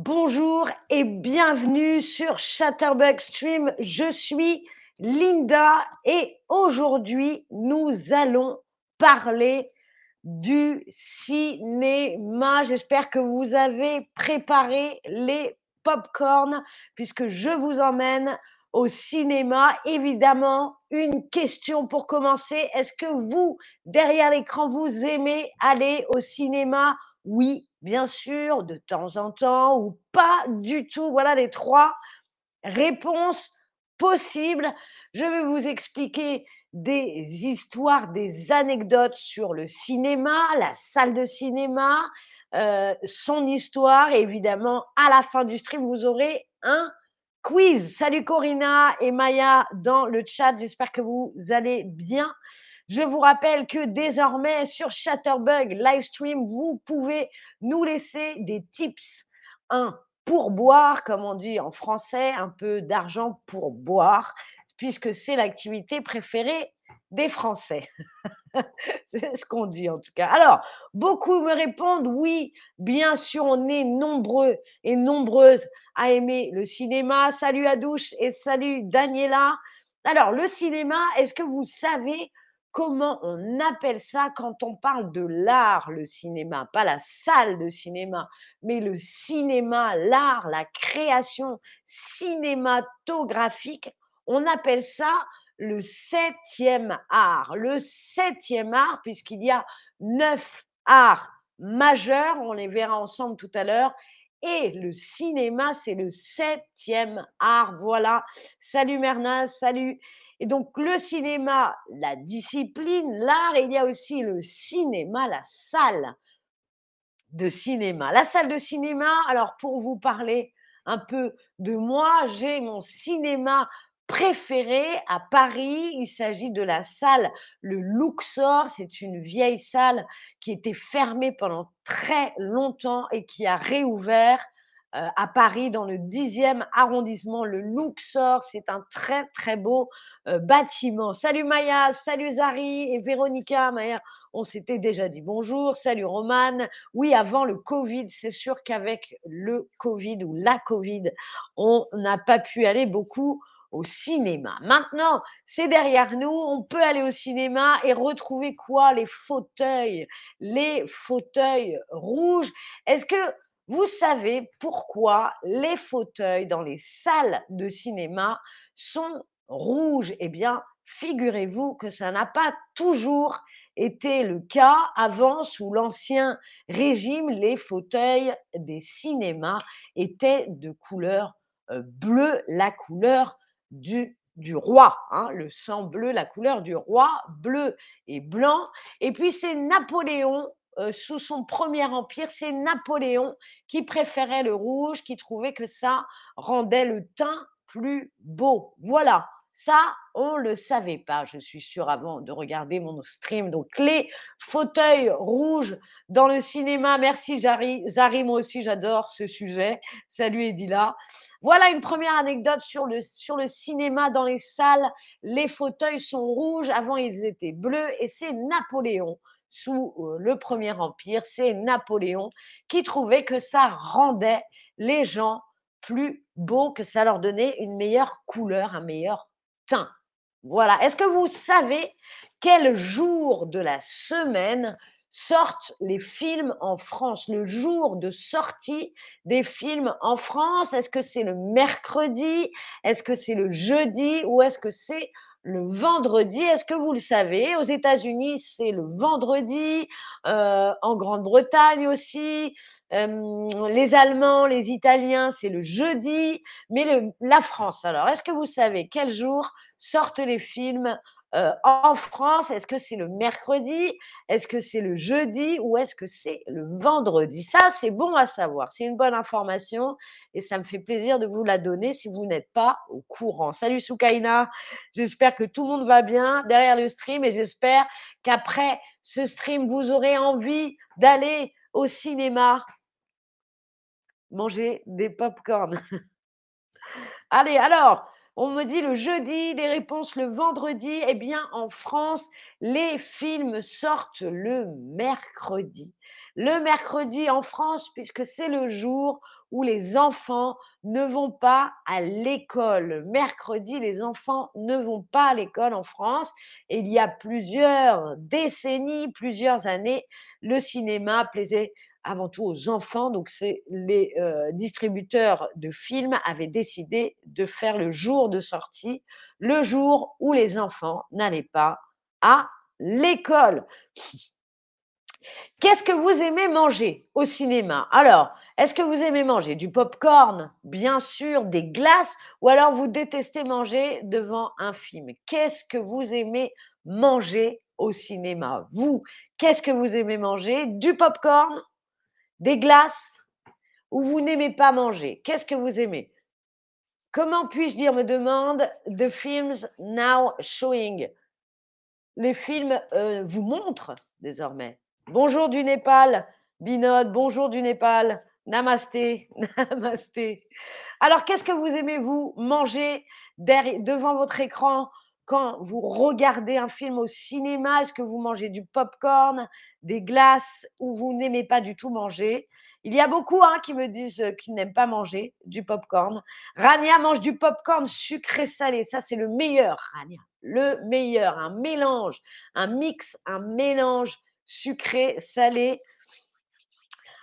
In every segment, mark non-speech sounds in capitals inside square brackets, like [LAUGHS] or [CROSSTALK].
Bonjour et bienvenue sur Chatterbug Stream. Je suis Linda et aujourd'hui nous allons parler du cinéma. J'espère que vous avez préparé les pop-corn puisque je vous emmène au cinéma. Évidemment, une question pour commencer. Est-ce que vous, derrière l'écran, vous aimez aller au cinéma? Oui, bien sûr, de temps en temps ou pas du tout. Voilà les trois réponses possibles. Je vais vous expliquer des histoires, des anecdotes sur le cinéma, la salle de cinéma, euh, son histoire. Évidemment, à la fin du stream, vous aurez un quiz. Salut Corinna et Maya dans le chat. J'espère que vous allez bien. Je vous rappelle que désormais sur Chatterbug Livestream, vous pouvez nous laisser des tips. Un pour boire, comme on dit en français, un peu d'argent pour boire, puisque c'est l'activité préférée des Français. [LAUGHS] c'est ce qu'on dit en tout cas. Alors, beaucoup me répondent oui, bien sûr, on est nombreux et nombreuses à aimer le cinéma. Salut Adouche et salut Daniela. Alors, le cinéma, est-ce que vous savez comment on appelle ça quand on parle de l'art, le cinéma, pas la salle de cinéma, mais le cinéma, l'art, la création cinématographique, on appelle ça le septième art. Le septième art, puisqu'il y a neuf arts majeurs, on les verra ensemble tout à l'heure, et le cinéma, c'est le septième art. Voilà. Salut Mernaz, salut. Et donc le cinéma, la discipline, l'art, il y a aussi le cinéma, la salle de cinéma. La salle de cinéma, alors pour vous parler un peu de moi, j'ai mon cinéma préféré à Paris. Il s'agit de la salle Le Luxor. C'est une vieille salle qui était fermée pendant très longtemps et qui a réouvert euh, à Paris, dans le 10e arrondissement, le Luxor. C'est un très, très beau euh, bâtiment. Salut Maya, salut Zari et Véronica. Maya, on s'était déjà dit bonjour. Salut Romane. Oui, avant le Covid, c'est sûr qu'avec le Covid ou la Covid, on n'a pas pu aller beaucoup au cinéma. Maintenant, c'est derrière nous, on peut aller au cinéma et retrouver quoi? Les fauteuils, les fauteuils rouges. Est-ce que vous savez pourquoi les fauteuils dans les salles de cinéma sont rouges? Eh bien, figurez-vous que ça n'a pas toujours été le cas. Avant, sous l'Ancien Régime, les fauteuils des cinémas étaient de couleur euh, bleue, la couleur du, roi, hein, le sang bleu, la couleur du roi, bleu et blanc. Et puis c'est Napoléon euh, sous son premier empire, c'est Napoléon qui préférait le rouge, qui trouvait que ça rendait le teint plus beau. Voilà, ça, on ne le savait pas, je suis sûre, avant de regarder mon stream. Donc, les fauteuils rouges dans le cinéma. Merci, Zari. Zari, moi aussi, j'adore ce sujet. Salut, Edila. Voilà une première anecdote sur le, sur le cinéma dans les salles. Les fauteuils sont rouges. Avant, ils étaient bleus. Et c'est Napoléon sous euh, le Premier Empire, c'est Napoléon qui trouvait que ça rendait les gens plus beaux, que ça leur donnait une meilleure couleur, un meilleur teint. Voilà. Est-ce que vous savez quel jour de la semaine sortent les films en France, le jour de sortie des films en France? Est-ce que c'est le mercredi? Est-ce que c'est le jeudi? Ou est-ce que c'est le vendredi. Est-ce que vous le savez? Aux États-Unis, c'est le vendredi. Euh, en Grande-Bretagne aussi. Les Allemands, les Italiens, c'est le jeudi. Mais la France, alors, est-ce que vous savez quel jour sortent les films en France, est-ce que c'est le mercredi? Est-ce que c'est le jeudi? Ou est-ce que c'est le vendredi? Ça, c'est bon à savoir. C'est une bonne information et ça me fait plaisir de vous la donner si vous n'êtes pas au courant. Salut Soukaina, j'espère que tout le monde va bien derrière le stream et j'espère qu'après ce stream, vous aurez envie d'aller au cinéma manger des pop-corn. [LAUGHS] Allez, alors, on me dit le jeudi, les réponses le vendredi. Eh bien, en France, les films sortent le mercredi. Le mercredi en France, puisque c'est le jour où les enfants ne vont pas à l'école. Mercredi, les enfants ne vont pas à l'école en France. Il y a plusieurs décennies, plusieurs années, le cinéma plaisait avant tout aux enfants. Donc, les euh, distributeurs de films avaient décidé de faire le jour de sortie, le jour où les enfants n'allaient pas à l'école. Qu'est-ce que vous aimez manger au cinéma? Alors, est-ce que vous aimez manger du pop-corn Bien sûr, des glaces, ou alors vous détestez manger devant un film? Qu'est-ce que vous aimez manger au cinéma? Vous, qu'est-ce que vous aimez manger? Du pop-corn Des glaces Ou vous n'aimez pas manger Qu'est-ce que vous aimez? Comment puis-je dire, me demande The Films Now Showing. Les films euh, vous montrent désormais. Bonjour du Népal, Binod, bonjour du Népal, namasté, [LAUGHS] namasté. Alors, qu'est-ce que vous aimez, vous, manger devant votre écran quand vous regardez un film au cinéma Est-ce que vous mangez du pop-corn, des glaces ou vous n'aimez pas du tout manger? Il y a beaucoup hein, qui me disent euh, qu'ils n'aiment pas manger du pop-corn. Rania mange du pop-corn sucré-salé. Ça, c'est le meilleur, Rania. Le meilleur. Un mélange, un mix, un mélange sucré, salé.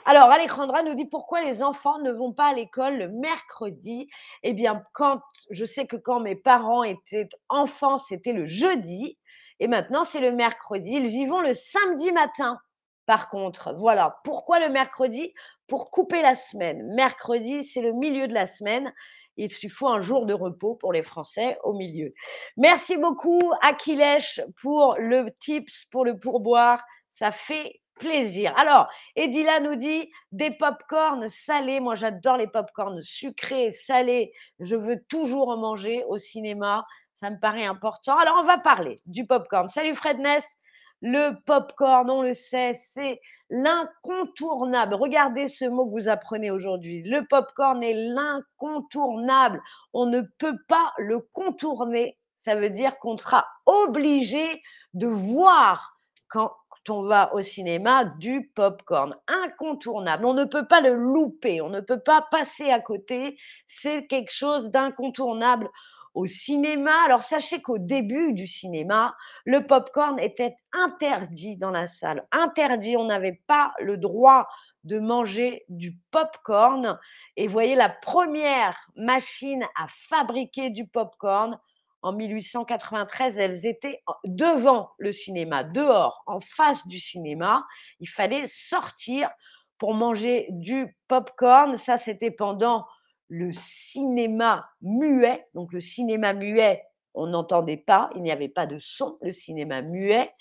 Alors, Alejandra nous dit pourquoi les enfants ne vont pas à l'école le mercredi? Eh bien, quand je sais que quand mes parents étaient enfants, c'était le jeudi, et maintenant c'est le mercredi. Ils y vont le samedi matin. Par contre, voilà. Pourquoi le mercredi? Pour couper la semaine. Mercredi, c'est le milieu de la semaine. Il faut un jour de repos pour les Français au milieu. Merci beaucoup, Akilesh, pour le tips, pour le pourboire. Ça fait plaisir. Alors, Edila nous dit des pop-corns salés. Moi, j'adore les pop-corns sucrés, salés. Je veux toujours en manger au cinéma. Ça me paraît important. Alors, on va parler du pop-corn. Salut Fredness. Le pop-corn, on le sait, c'est l'incontournable. Regardez ce mot que vous apprenez aujourd'hui. Le pop-corn est l'incontournable. On ne peut pas le contourner. Ça veut dire qu'on sera obligé de voir quand on va au cinéma du pop-corn. Incontournable. On ne peut pas le louper, on ne peut pas passer à côté. C'est quelque chose d'incontournable au cinéma. Alors sachez qu'au début du cinéma, le pop-corn était interdit dans la salle. Interdit, on n'avait pas le droit de manger du pop-corn. Et voyez, la première machine à fabriquer du pop-corn, en 1893, elles étaient devant le cinéma, dehors, en face du cinéma. Il fallait sortir pour manger du pop-corn. Ça, c'était pendant le cinéma muet. Donc, le cinéma muet, on n'entendait pas, il n'y avait pas de son, le cinéma muet.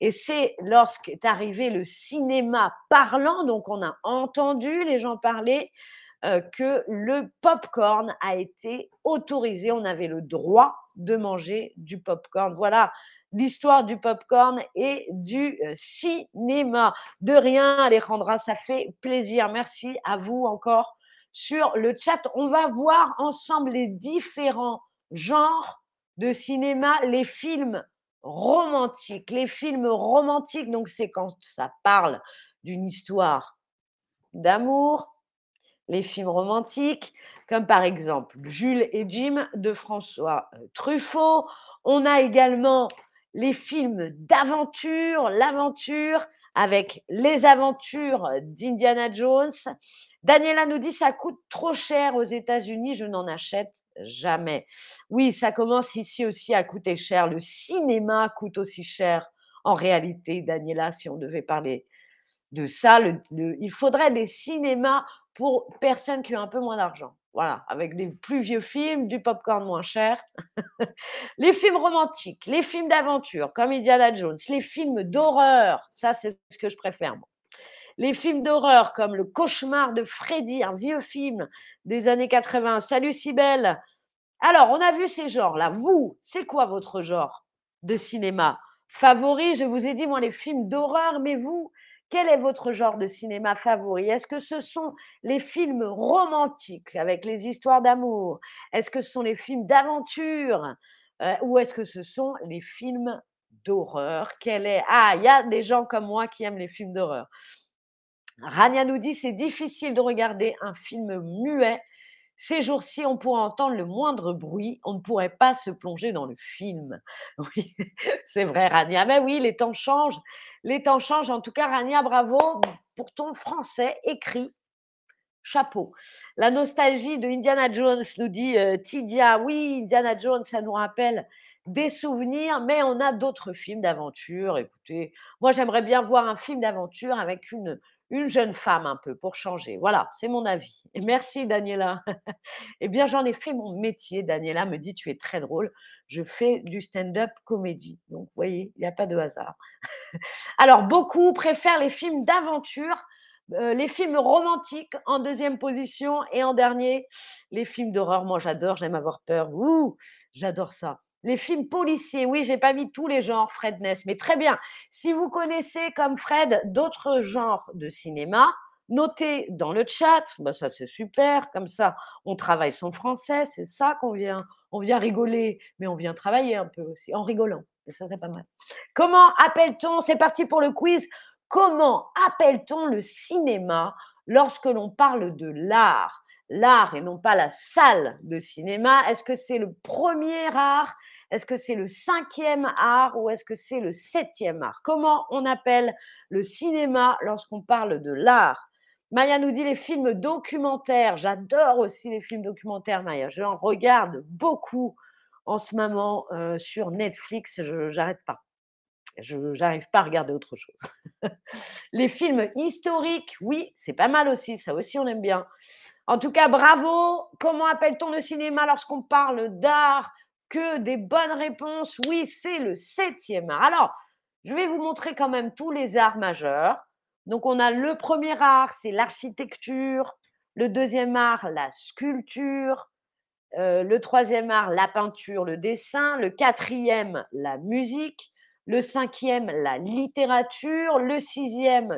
Et c'est lorsqu'est arrivé le cinéma parlant, donc on a entendu les gens parler, euh, que le pop-corn a été autorisé. On avait le droit de manger du pop-corn. Voilà l'histoire du pop-corn et du euh, cinéma. De rien, Alejandra, ça fait plaisir. Merci à vous encore sur le chat. On va voir ensemble les différents genres de cinéma, les films romantiques. Les films romantiques, donc c'est quand ça parle d'une histoire d'amour, les films romantiques, comme par exemple Jules et Jim de François euh, Truffaut. On a également les films d'aventure, l'aventure avec les aventures d'Indiana Jones. Daniela nous dit ça coûte trop cher aux États-Unis, je n'en achète jamais. Oui, ça commence ici aussi à coûter cher. Le cinéma coûte aussi cher en réalité, Daniela, si on devait parler de ça. il faudrait des cinémas pour personnes qui ont un peu moins d'argent. Voilà, avec des plus vieux films, du popcorn moins cher. [LAUGHS] les films romantiques, les films d'aventure, comme Indiana Jones, les films d'horreur, ça c'est ce que je préfère. Les films d'horreur comme Le cauchemar de Freddy, un vieux film des années 80. Salut Sibelle. Alors, on a vu ces genres-là. Vous, c'est quoi votre genre de cinéma favori? Je vous ai dit, moi, les films d'horreur, mais vous, quel est votre genre de cinéma favori? Est-ce que ce sont les films romantiques avec les histoires d'amour? Est-ce que ce sont les films d'aventure? Euh, Ou est-ce que ce sont les films d'horreur? Quel est Ah, il y a des gens comme moi qui aiment les films d'horreur. Rania nous dit c'est difficile de regarder un film muet. Ces jours-ci, on pourrait entendre le moindre bruit, on ne pourrait pas se plonger dans le film. [LAUGHS] Oui, c'est vrai, Rania. Mais oui, les temps changent. Les temps changent. En tout cas, Rania, bravo pour ton français écrit. Chapeau. La nostalgie de Indiana Jones, nous dit euh, Tidia. Oui, Indiana Jones, ça nous rappelle des souvenirs, mais on a d'autres films d'aventure. Écoutez, moi, j'aimerais bien voir un film d'aventure avec une, une jeune femme un peu pour changer. Voilà, c'est mon avis. Merci Daniela. [LAUGHS] eh bien, j'en ai fait mon métier. Daniela me dit, tu es très drôle. Je fais du stand-up comédie. Donc, vous voyez, il n'y a pas de hasard. [LAUGHS] Alors, beaucoup préfèrent les films d'aventure, euh, les films romantiques en deuxième position et en dernier, les films d'horreur. Moi, j'adore, j'aime avoir peur. Ouh, j'adore ça. Les films policiers, oui, j'ai pas mis tous les genres, Fred Ness, mais très bien. Si vous connaissez comme Fred d'autres genres de cinéma, notez dans le chat. Bah, ça c'est super, comme ça on travaille son français, c'est ça qu'on vient. On vient rigoler, mais on vient travailler un peu aussi en rigolant. Ça c'est pas mal. Comment appelle-t-on C'est parti pour le quiz. Comment appelle-t-on le cinéma lorsque l'on parle de l'art? L'art et non pas la salle de cinéma. Est-ce que c'est le premier art? Est-ce que c'est le cinquième art ou est-ce que c'est le septième art? Comment on appelle le cinéma lorsqu'on parle de l'art? Maya nous dit les films documentaires. J'adore aussi les films documentaires, Maya. J'en regarde beaucoup en ce moment euh, sur Netflix. Je n'arrête pas. Je n'arrive pas à regarder autre chose. [LAUGHS] les films historiques, oui, c'est pas mal aussi. Ça aussi, on aime bien. En tout cas, bravo. Comment appelle-t-on le cinéma lorsqu'on parle d'art? Que des bonnes réponses. Oui, c'est le septième art. Alors, je vais vous montrer quand même tous les arts majeurs. Donc, on a le premier art, c'est l'architecture. Le deuxième art, la sculpture. Euh, le troisième art, la peinture, le dessin. Le quatrième, la musique. Le cinquième, la littérature. Le sixième,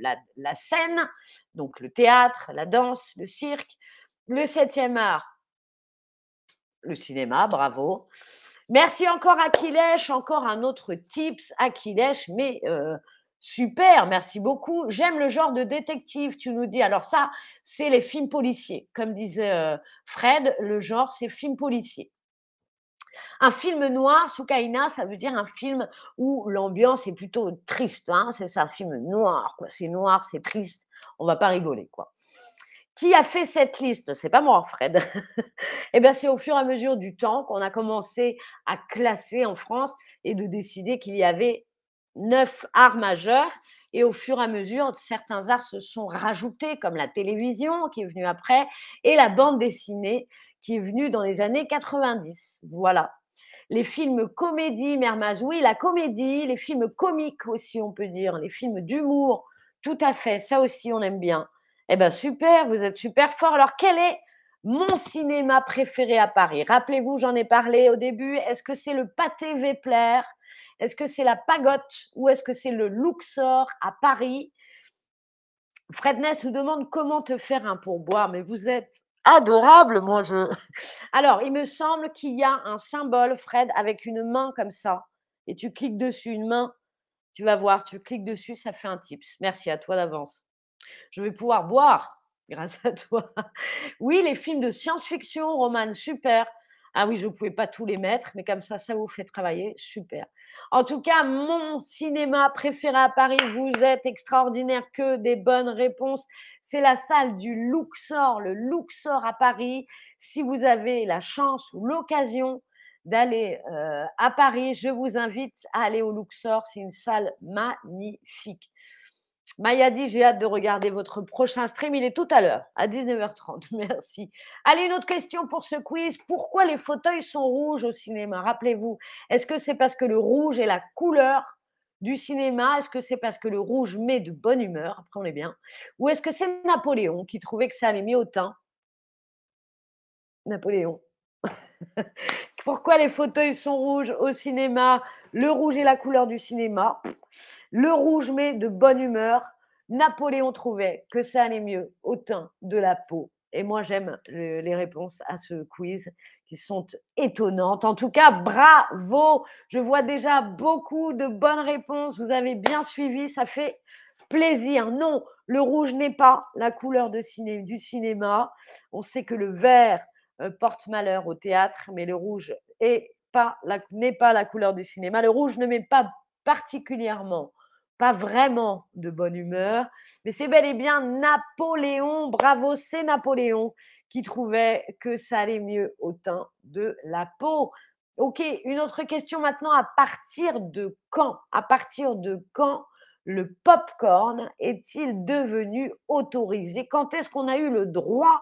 la, la scène. Donc, le théâtre, la danse, le cirque. Le septième art, le cinéma, bravo. Merci encore Akilesh, encore un autre tips Akilesh, mais euh, super, merci beaucoup. J'aime le genre de détective, tu nous dis. Alors ça, c'est les films policiers. Comme disait euh, Fred, le genre, c'est film policier. Un film noir, Soukaina, ça veut dire un film où l'ambiance est plutôt triste. Hein c'est ça, un film noir. C'est noir, c'est triste. On va pas rigoler. quoi. Qui a fait cette liste? C'est pas moi, Fred. [LAUGHS] eh bien, c'est au fur et à mesure du temps qu'on a commencé à classer en France et de décider qu'il y avait neuf arts majeurs. Et au fur et à mesure, certains arts se sont rajoutés, comme la télévision qui est venue après, et la bande dessinée qui est venue dans les années 90. Voilà. Les films comédie, Mermaz, oui, la comédie, les films comiques aussi, on peut dire, les films d'humour, tout à fait, ça aussi, on aime bien. Eh bien, super, vous êtes super fort. Alors, quel est mon cinéma préféré à Paris? Rappelez-vous, j'en ai parlé au début. Est-ce que c'est le Pâté Vepler? Est-ce que c'est la Pagotte? Ou est-ce que c'est le Luxor à Paris? Fred Ness nous demande comment te faire un pourboire, mais vous êtes adorable, moi je. [LAUGHS] Alors, il me semble qu'il y a un symbole, Fred, avec une main comme ça, et tu cliques dessus, une main, tu vas voir, tu cliques dessus, ça fait un tips. Merci à toi d'avance. Je vais pouvoir boire grâce à toi. Oui, les films de science-fiction, Roman, super. Ah oui, je ne pouvais pas tous les mettre, mais comme ça, ça vous fait travailler, super. En tout cas, mon cinéma préféré à Paris, vous êtes extraordinaire, que des bonnes réponses. C'est la salle du Luxor, le Luxor à Paris. Si vous avez la chance ou l'occasion d'aller euh, à Paris, je vous invite à aller au Luxor. C'est une salle magnifique. Maya dit J'ai hâte de regarder votre prochain stream. Il est tout à l'heure, à 19h30. [LAUGHS] Merci. Allez, une autre question pour ce quiz. Pourquoi les fauteuils sont rouges au cinéma? Rappelez-vous, est-ce que c'est parce que le rouge est la couleur du cinéma? Est-ce que c'est parce que le rouge met de bonne humeur? Après, on est bien. Ou est-ce que c'est Napoléon qui trouvait que ça allait mieux au teint? Napoléon. [LAUGHS] Pourquoi les fauteuils sont rouges au cinéma? Le rouge est la couleur du cinéma. Le rouge met de bonne humeur. Napoléon trouvait que ça allait mieux au teint de la peau. Et moi, j'aime les réponses à ce quiz qui sont étonnantes. En tout cas, bravo. Je vois déjà beaucoup de bonnes réponses. Vous avez bien suivi. Ça fait plaisir. Non, le rouge n'est pas la couleur du cinéma. On sait que le vert porte malheur au théâtre, mais le rouge n'est pas, la, pas la couleur du cinéma. Le rouge ne met pas particulièrement, pas vraiment de bonne humeur, mais c'est bel et bien Napoléon, bravo, c'est Napoléon qui trouvait que ça allait mieux au teint de la peau. Ok, une autre question maintenant, à partir de quand À partir de quand le popcorn est-il devenu autorisé? Quand est-ce qu'on a eu le droit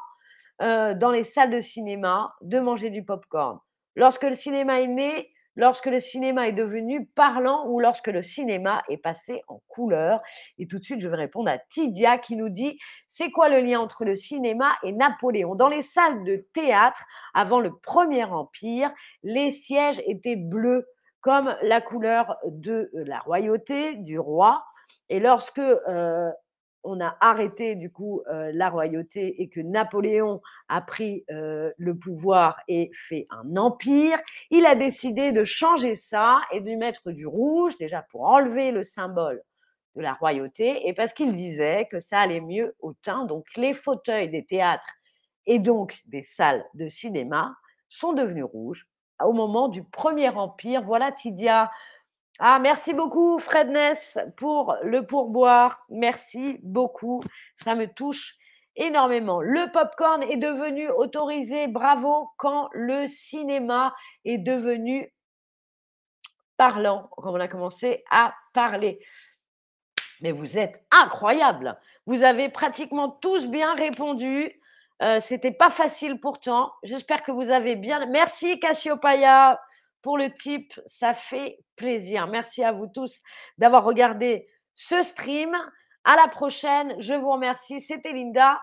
euh, dans les salles de cinéma de manger du popcorn Lorsque le cinéma est né, lorsque le cinéma est devenu parlant ou lorsque le cinéma est passé en couleur. Et tout de suite, je vais répondre à Tidia qui nous dit c'est quoi le lien entre le cinéma et Napoléon? Dans les salles de théâtre, avant le Premier Empire, les sièges étaient bleus comme la couleur de la royauté, du roi. Et lorsque euh, on a arrêté du coup euh, la royauté et que Napoléon a pris euh, le pouvoir et fait un empire, il a décidé de changer ça et de mettre du rouge, déjà pour enlever le symbole de la royauté et parce qu'il disait que ça allait mieux au teint. Donc les fauteuils des théâtres et donc des salles de cinéma sont devenus rouges au moment du Premier Empire. Voilà Tidia ah, merci beaucoup, Fredness, pour le pourboire. Merci beaucoup. Ça me touche énormément. Le popcorn est devenu autorisé, bravo, quand le cinéma est devenu parlant, quand on a commencé à parler. Mais vous êtes incroyable. Vous avez pratiquement tous bien répondu. Euh, C'était pas facile pourtant. J'espère que vous avez bien. Merci Cassiopeia pour le type, ça fait plaisir. Merci à vous tous d'avoir regardé ce stream. À la prochaine. Je vous remercie. C'était Linda.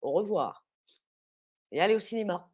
Au revoir. Et allez au cinéma.